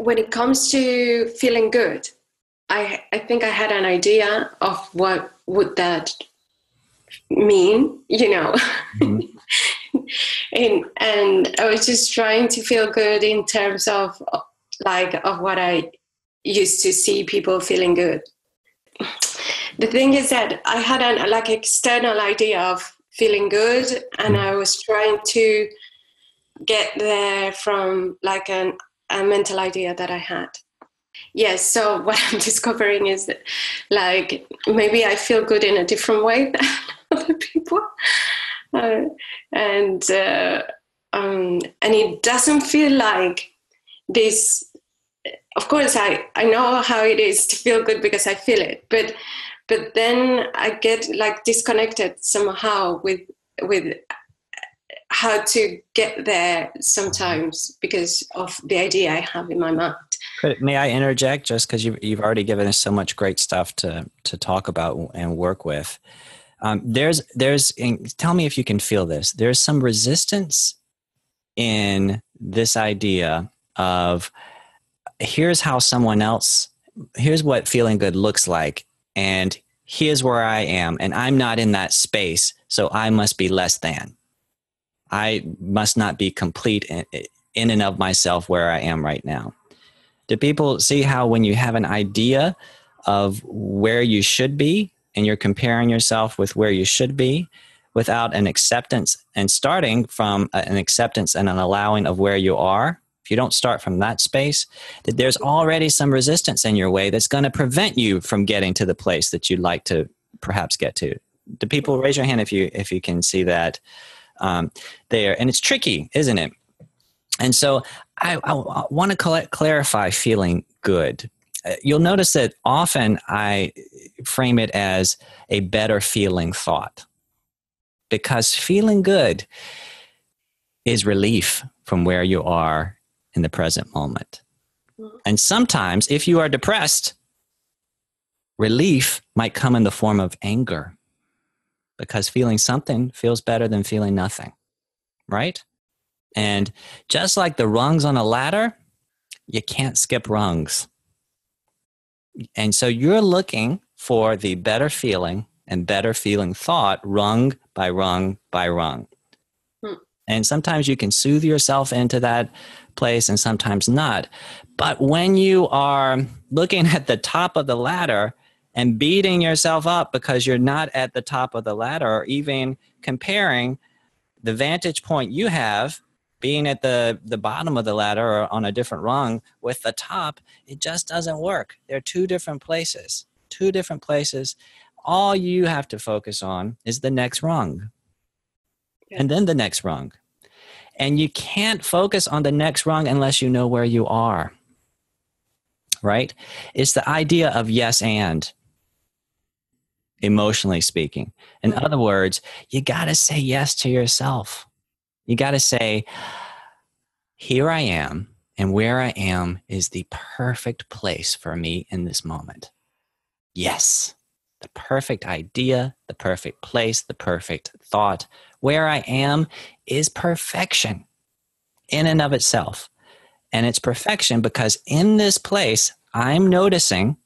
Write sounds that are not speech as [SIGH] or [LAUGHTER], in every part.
When it comes to feeling good, I I think I had an idea of what would that mean, you know. Mm-hmm. [LAUGHS] and and I was just trying to feel good in terms of like of what I used to see people feeling good. The thing is that I had an like external idea of feeling good and I was trying to get there from like an a mental idea that I had. Yes, so [LAUGHS] what I'm discovering is that, like, maybe I feel good in a different way than [LAUGHS] other people. Uh, and uh, um, and it doesn't feel like this of course I, I know how it is to feel good because I feel it but but then I get like disconnected somehow with with how to get there sometimes because of the idea I have in my mind. But May I interject just because you've, you've already given us so much great stuff to, to talk about and work with. Um, there's, there's, tell me if you can feel this. There's some resistance in this idea of here's how someone else, here's what feeling good looks like. And here's where I am. And I'm not in that space. So I must be less than I must not be complete in, and of myself where I am right now. Do people see how when you have an idea of where you should be and you're comparing yourself with where you should be without an acceptance and starting from an acceptance and an allowing of where you are, if you don't start from that space, that there's already some resistance in your way that's going to prevent you from getting to the place that you'd like to perhaps get to. Do people raise your hand if you if you can see that? Um, there. And it's tricky, isn't it? And so I, I want to clarify feeling good. Uh, you'll notice that often I frame it as a better feeling thought because feeling good is relief from where you are in the present moment. Mm-hmm. And sometimes, if you are depressed, relief might come in the form of anger because feeling something feels better than feeling nothing, right? And just like the rungs on a ladder, you can't skip rungs. And so you're looking for the better feeling and better feeling thought rung by rung by rung. Hmm. And sometimes you can soothe yourself into that place and sometimes not. But when you are looking [LAUGHS] at the top of the ladder and beating yourself up because you're not at the top of the ladder or even comparing the vantage point you have being at the, the bottom of the ladder or on a different rung with the top, it just doesn't work. They're two different places, two different places. All you have to focus on is the next rung and then the next rung. And you can't focus on the next rung unless you know where you are. Right? It's the idea of yes and emotionally speaking. In mm-hmm. other words, you got to say yes to yourself. You got to say, here I am, and where I am is the perfect place for me in this moment. Yes, the perfect idea, the perfect place, the perfect thought. Where I am is perfection in and of itself. And it's perfection because in this place, I'm noticing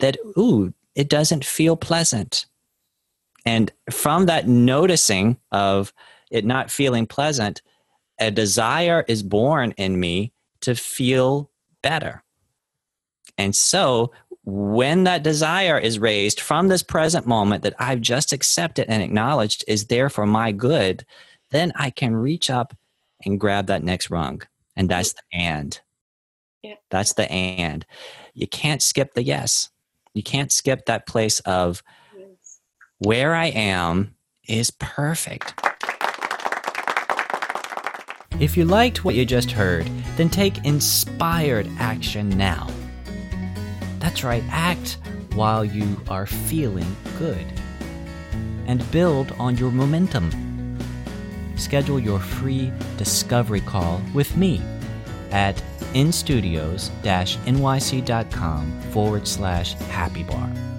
that, ooh, it doesn't feel pleasant. And from that noticing of it not feeling pleasant, a desire is born in me to feel better. And so when that desire is raised from this present moment that I've just accepted and acknowledged is there for my good, then I can reach up and grab that next rung. And that's the and. Yeah. That's the and. You can't skip the yes. You can't skip that place of where I am is perfect. If you liked what you just heard, then take inspired action now. That's right, act while you are feeling good. And build on your momentum. Schedule your free discovery call with me at instudios-nyc.com forward slash happy bar.